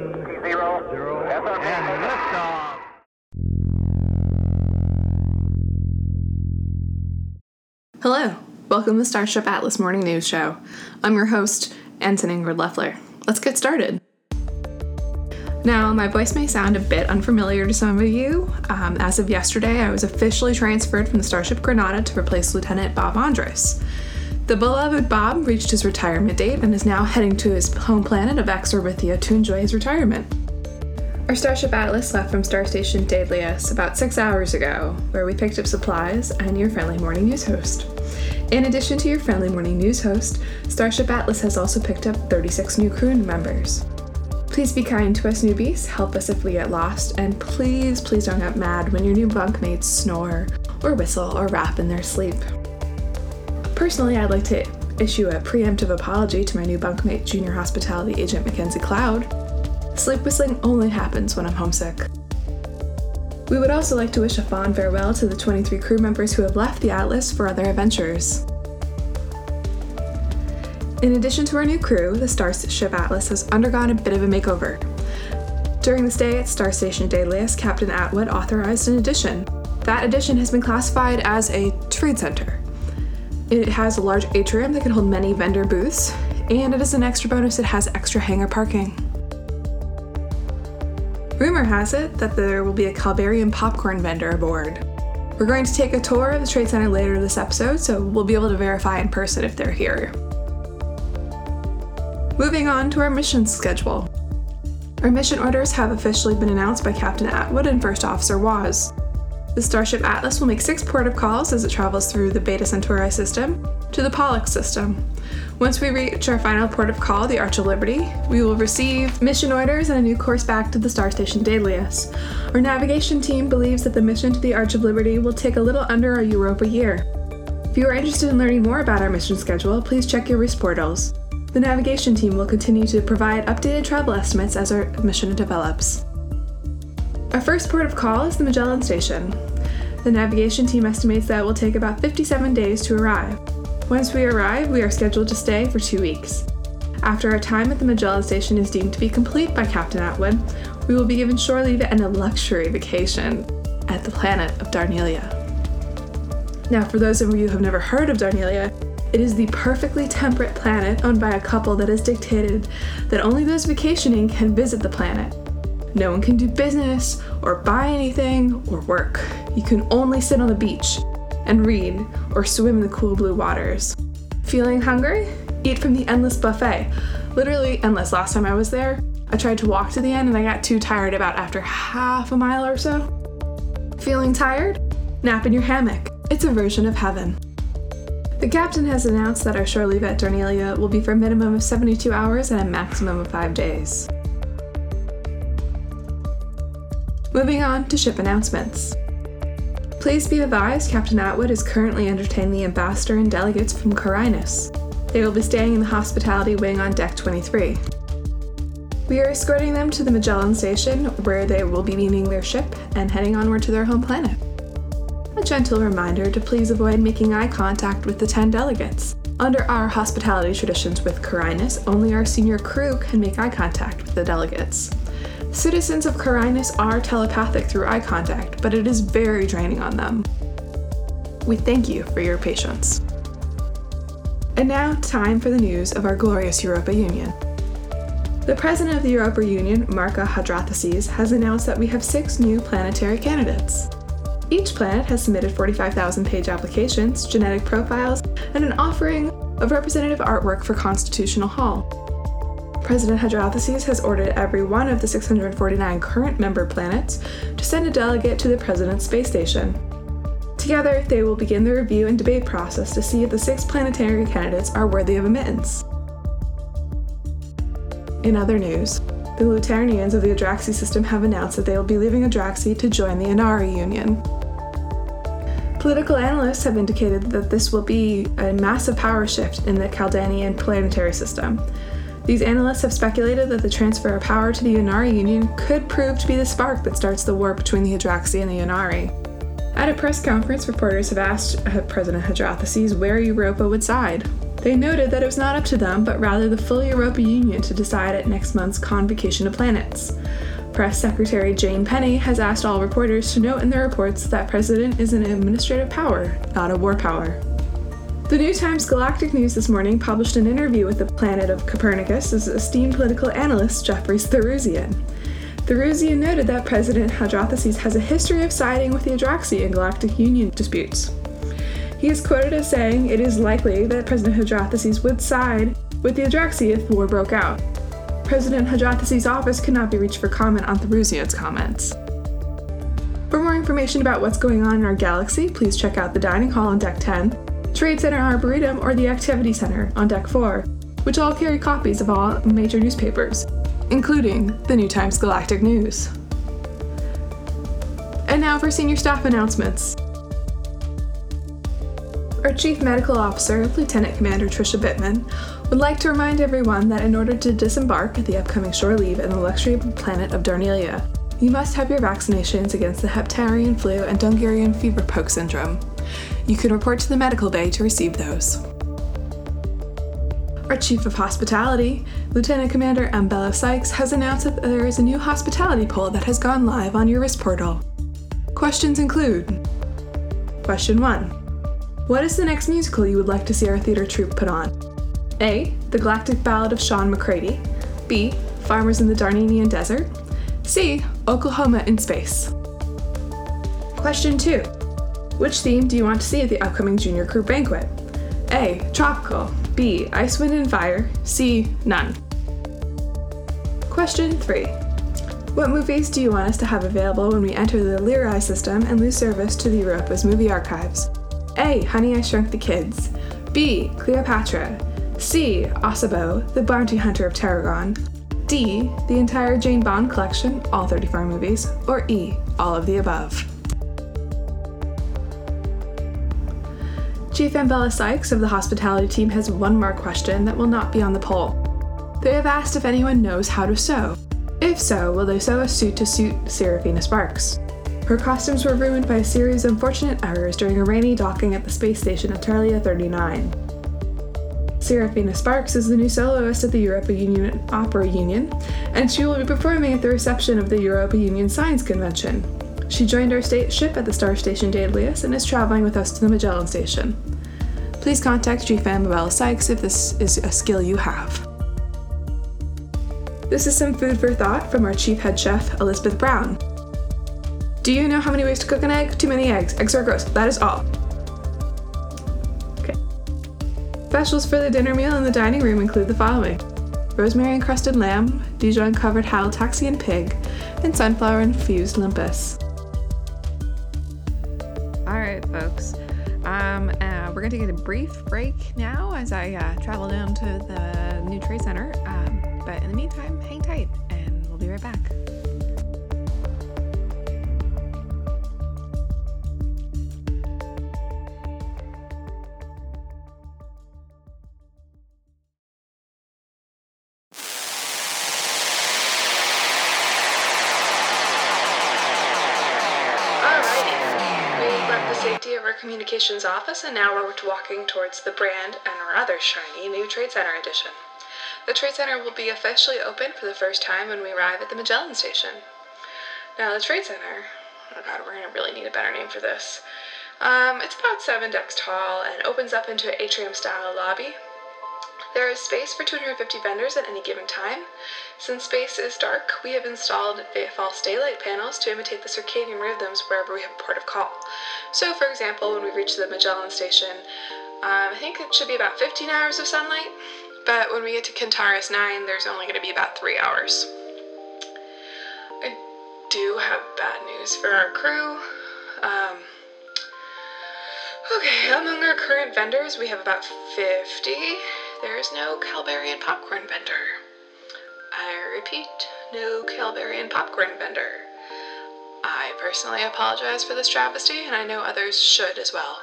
one, zero, zero, and liftoff. Hello, welcome to Starship Atlas Morning News Show. I'm your host, Anton Ingrid Leffler. Let's get started. Now, my voice may sound a bit unfamiliar to some of you. Um, as of yesterday, I was officially transferred from the Starship Granada to replace Lieutenant Bob Andres. The beloved Bob reached his retirement date and is now heading to his home planet of Exorbithia to enjoy his retirement. Our Starship Atlas left from Star Station Daedalus about six hours ago, where we picked up supplies and your friendly morning news host. In addition to your friendly morning news host, Starship Atlas has also picked up 36 new crew members. Please be kind to us newbies, help us if we get lost, and please, please don't get mad when your new bunkmates snore, or whistle, or rap in their sleep. Personally, I'd like to issue a preemptive apology to my new bunkmate, Junior Hospitality Agent Mackenzie Cloud. Sleep whistling only happens when I'm homesick. We would also like to wish a fond farewell to the 23 crew members who have left the Atlas for other adventures. In addition to our new crew, the Starship Atlas has undergone a bit of a makeover. During the stay at Star Station Daedalus, Captain Atwood authorized an addition. That addition has been classified as a trade center. It has a large atrium that can hold many vendor booths, and it is an extra bonus it has extra hangar parking. Rumor has it that there will be a Calbarian popcorn vendor aboard. We're going to take a tour of the Trade Center later this episode, so we'll be able to verify in person if they're here. Moving on to our mission schedule. Our mission orders have officially been announced by Captain Atwood and First Officer Waz. The Starship Atlas will make six port of calls as it travels through the Beta Centauri system to the Pollux system. Once we reach our final port of call, the Arch of Liberty, we will receive mission orders and a new course back to the Star Station Daedalus. Our navigation team believes that the mission to the Arch of Liberty will take a little under a Europa year. If you are interested in learning more about our mission schedule, please check your wrist portals. The navigation team will continue to provide updated travel estimates as our mission develops. Our first port of call is the Magellan Station. The navigation team estimates that it will take about 57 days to arrive. Once we arrive, we are scheduled to stay for two weeks. After our time at the Magellan Station is deemed to be complete by Captain Atwood, we will be given shore leave and a luxury vacation at the planet of Darnelia. Now, for those of you who have never heard of Darnelia, it is the perfectly temperate planet owned by a couple that has dictated that only those vacationing can visit the planet. No one can do business, or buy anything, or work. You can only sit on the beach and read or swim in the cool blue waters. Feeling hungry? Eat from the endless buffet. Literally endless. Last time I was there, I tried to walk to the end and I got too tired about after half a mile or so. Feeling tired? Nap in your hammock. It's a version of heaven. The captain has announced that our shore leave at Darnelia will be for a minimum of 72 hours and a maximum of 5 days. Moving on to ship announcements. Please be advised Captain Atwood is currently entertaining the ambassador and delegates from Carinus. They will be staying in the hospitality wing on deck 23. We are escorting them to the Magellan station where they will be meeting their ship and heading onward to their home planet. A gentle reminder to please avoid making eye contact with the 10 delegates. Under our hospitality traditions with Carinus, only our senior crew can make eye contact with the delegates. Citizens of Carinus are telepathic through eye contact, but it is very draining on them. We thank you for your patience. And now, time for the news of our glorious Europa Union. The president of the Europa Union, Marka Hadrathassis, has announced that we have six new planetary candidates. Each planet has submitted 45,000 page applications, genetic profiles, and an offering of representative artwork for Constitutional Hall. President Hadrathassis has ordered every one of the 649 current member planets to send a delegate to the President's space station. Together, they will begin the review and debate process to see if the six planetary candidates are worthy of admittance. In other news, the Luternians of the Adraxi system have announced that they will be leaving Adraxi to join the Inari Union. Political analysts have indicated that this will be a massive power shift in the Caldanian planetary system. These analysts have speculated that the transfer of power to the Unari Union could prove to be the spark that starts the war between the Adraxi and the Unari. At a press conference, reporters have asked uh, President Hadrathassis where Europa would side. They noted that it was not up to them, but rather the full Europa Union to decide at next month's Convocation of Planets. Press Secretary Jane Penny has asked all reporters to note in their reports that President is an administrative power, not a war power. The New Times Galactic News this morning published an interview with the planet of Copernicus' esteemed political analyst Jeffrey Tharusian. Tharusian noted that President Hadrathassis has a history of siding with the Adraxi in Galactic Union disputes. He is quoted as saying it is likely that President Hadrathassis would side with the Adraxi if war broke out. President Hadrathassis' office could not be reached for comment on Tharusian's comments. For more information about what's going on in our galaxy, please check out the Dining Hall on Deck 10, Trade Center Arboretum, or the Activity Center on Deck 4, which all carry copies of all major newspapers, including the New Times Galactic News. And now for senior staff announcements. Our Chief Medical Officer, Lieutenant Commander Trisha Bittman, would like to remind everyone that in order to disembark at the upcoming shore leave in the luxury planet of Darnelia, you must have your vaccinations against the Heptarian flu and Dungarian fever poke syndrome. You can report to the medical bay to receive those. Our Chief of Hospitality, Lieutenant Commander Ambella Sykes, has announced that there is a new hospitality poll that has gone live on your wrist portal. Questions include Question 1 what is the next musical you would like to see our theater troupe put on? A. The Galactic Ballad of Sean McCready. B. Farmers in the Darnanian Desert. C. Oklahoma in Space. Question 2. Which theme do you want to see at the upcoming Junior Crew Banquet? A. Tropical. B. Ice, Wind, and Fire. C. None. Question 3. What movies do you want us to have available when we enter the Lyrae system and lose service to the Europa's movie archives? A. Honey, I Shrunk the Kids. B. Cleopatra. C. Osabo, the bounty hunter of Tarragon. D. The entire Jane Bond collection, all 34 movies. Or E. All of the above. Chief Ambella Sykes of the hospitality team has one more question that will not be on the poll. They have asked if anyone knows how to sew. If so, will they sew a suit to suit Seraphina Sparks? Her costumes were ruined by a series of unfortunate errors during a rainy docking at the space station Atalia 39. Seraphina Sparks is the new soloist at the Europa Union Opera Union, and she will be performing at the reception of the Europa Union Science Convention. She joined our state ship at the Star Station Daedalus and is traveling with us to the Magellan Station. Please contact Chief Ambella Sykes if this is a skill you have. This is some food for thought from our chief head chef, Elizabeth Brown. Do you know how many ways to cook an egg? Too many eggs. Eggs are gross. That is all. Okay. Specials for the dinner meal in the dining room include the following rosemary encrusted lamb, Dijon covered Haltoxian pig, and sunflower infused limpus. All right, folks. Um, uh, we're going to get a brief break now as I uh, travel down to the new trade center. Um, but in the meantime, hang tight and we'll be right back. Office, and now we're walking towards the brand and rather shiny new Trade Center edition. The Trade Center will be officially open for the first time when we arrive at the Magellan Station. Now, the Trade Center, oh god, we're gonna really need a better name for this. Um, it's about seven decks tall and opens up into an atrium style lobby there is space for 250 vendors at any given time. Since space is dark, we have installed false daylight panels to imitate the circadian rhythms wherever we have a port of call. So, for example, when we reach the Magellan station, um, I think it should be about 15 hours of sunlight, but when we get to Kentaurus 9, there's only going to be about 3 hours. I do have bad news for our crew. Um, okay, among our current vendors, we have about 50 there is no Calbarian popcorn vendor. I repeat, no Calbarian popcorn vendor. I personally apologize for this travesty, and I know others should as well.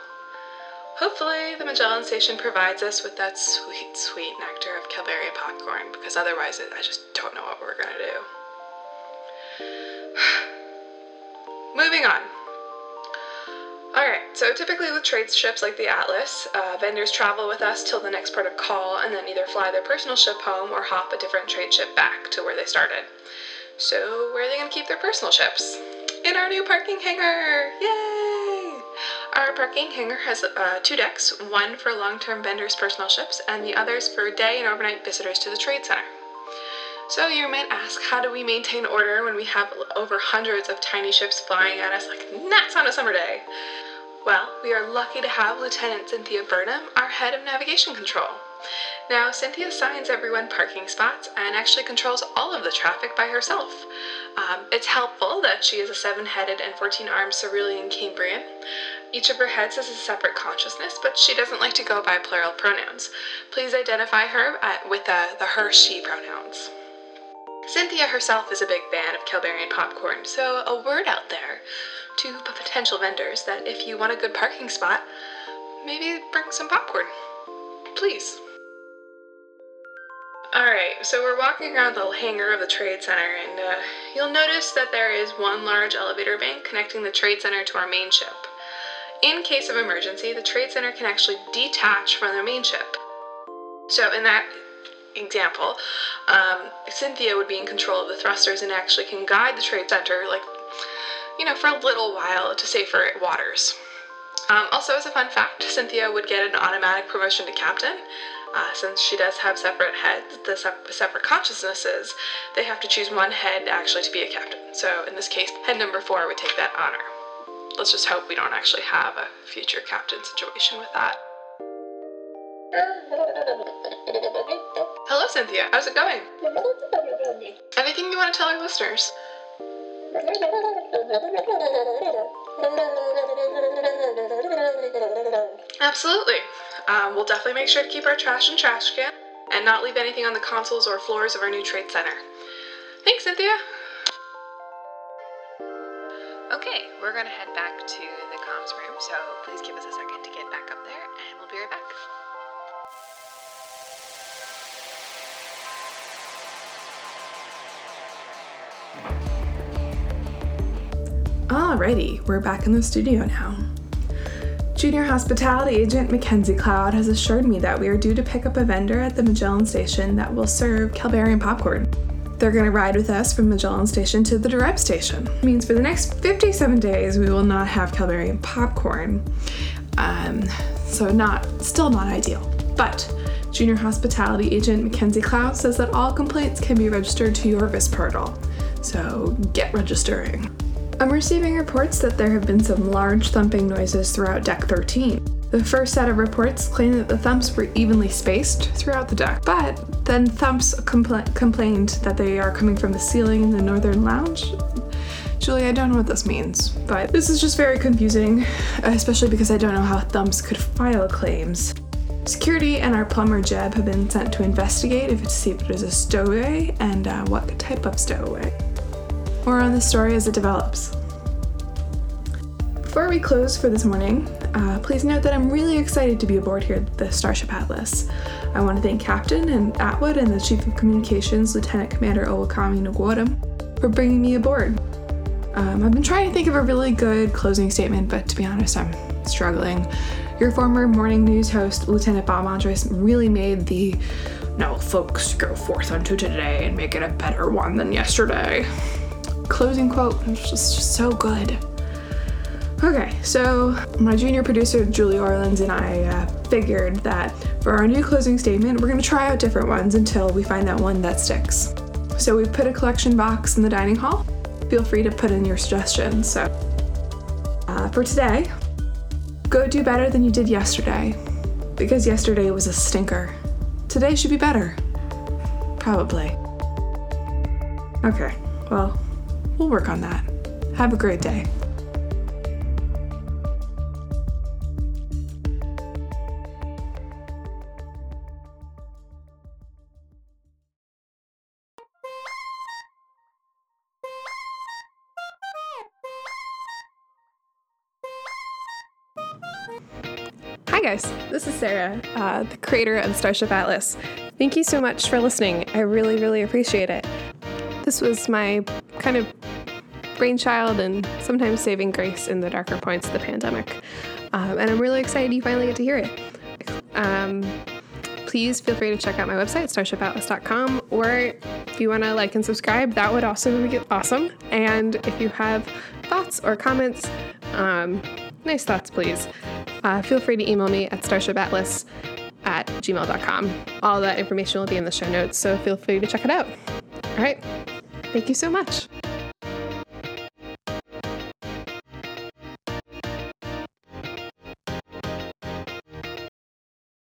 Hopefully, the Magellan Station provides us with that sweet, sweet nectar of Calbarian popcorn, because otherwise, I just don't know what we're gonna do. Moving on. Alright, so typically with trade ships like the Atlas, uh, vendors travel with us till the next port of call and then either fly their personal ship home or hop a different trade ship back to where they started. So, where are they going to keep their personal ships? In our new parking hangar! Yay! Our parking hangar has uh, two decks, one for long term vendors' personal ships, and the others for day and overnight visitors to the trade center. So, you might ask, how do we maintain order when we have over hundreds of tiny ships flying at us like gnats on a summer day? Well, we are lucky to have Lieutenant Cynthia Burnham, our head of navigation control. Now, Cynthia assigns everyone parking spots and actually controls all of the traffic by herself. Um, it's helpful that she is a seven headed and 14 armed Cerulean Cambrian. Each of her heads has a separate consciousness, but she doesn't like to go by plural pronouns. Please identify her uh, with uh, the her she pronouns. Cynthia herself is a big fan of Kelberian popcorn, so a word out there to potential vendors that if you want a good parking spot, maybe bring some popcorn. Please. Alright, so we're walking around the hangar of the Trade Center, and uh, you'll notice that there is one large elevator bank connecting the Trade Center to our main ship. In case of emergency, the Trade Center can actually detach from the main ship. So, in that example, um, Cynthia would be in control of the thrusters and actually can guide the Trade Center, like, you know, for a little while to safer waters. Um, also, as a fun fact, Cynthia would get an automatic promotion to captain. Uh, since she does have separate heads, the separate consciousnesses, they have to choose one head actually to be a captain. So in this case, head number four would take that honor. Let's just hope we don't actually have a future captain situation with that. Hello, Cynthia. How's it going? Anything you want to tell our listeners? Absolutely. Um, we'll definitely make sure to keep our trash in trash can and not leave anything on the consoles or floors of our new trade center. Thanks, Cynthia. Okay, we're to head back to the comms room, so please give us a second to get back up there, and we'll be right back. Alrighty, we're back in the studio now. Junior hospitality agent Mackenzie Cloud has assured me that we are due to pick up a vendor at the Magellan station that will serve Kelberian popcorn. They're going to ride with us from Magellan Station to the Direct Station. It means for the next 57 days we will not have Kelberian popcorn. Um, so not still not ideal. But Junior Hospitality Agent Mackenzie Cloud says that all complaints can be registered to Yorvis portal. So get registering. I'm receiving reports that there have been some large thumping noises throughout Deck 13. The first set of reports claim that the thumps were evenly spaced throughout the deck, but then thumps compl- complained that they are coming from the ceiling in the northern lounge. Julie, I don't know what this means, but this is just very confusing, especially because I don't know how thumps could file claims. Security and our plumber Jeb have been sent to investigate if to see if it is a stowaway and uh, what type of stowaway. More on the story as it develops. Before we close for this morning, uh, please note that I'm really excited to be aboard here at the Starship Atlas. I want to thank Captain and Atwood and the Chief of Communications, Lieutenant Commander Owakami Nagwadam, for bringing me aboard. Um, I've been trying to think of a really good closing statement, but to be honest, I'm struggling. Your former morning news host, Lieutenant Bob Andres, really made the now folks go forth unto today and make it a better one than yesterday closing quote was just, so good. Okay, so my junior producer Julie Orleans and I uh, figured that for our new closing statement, we're going to try out different ones until we find that one that sticks. So we've put a collection box in the dining hall. Feel free to put in your suggestions. So uh, for today, go do better than you did yesterday, because yesterday was a stinker. Today should be better. Probably. Okay, well, We'll work on that. Have a great day. Hi, guys. This is Sarah, uh, the creator of Starship Atlas. Thank you so much for listening. I really, really appreciate it. This was my kind of brainchild and sometimes saving grace in the darker points of the pandemic. Um, and I'm really excited you finally get to hear it. Um, please feel free to check out my website, starshipatlas.com, or if you want to like and subscribe, that would also be awesome. And if you have thoughts or comments, um, nice thoughts, please, uh, feel free to email me at starshipatlas at gmail.com. All that information will be in the show notes, so feel free to check it out. All right. Thank you so much.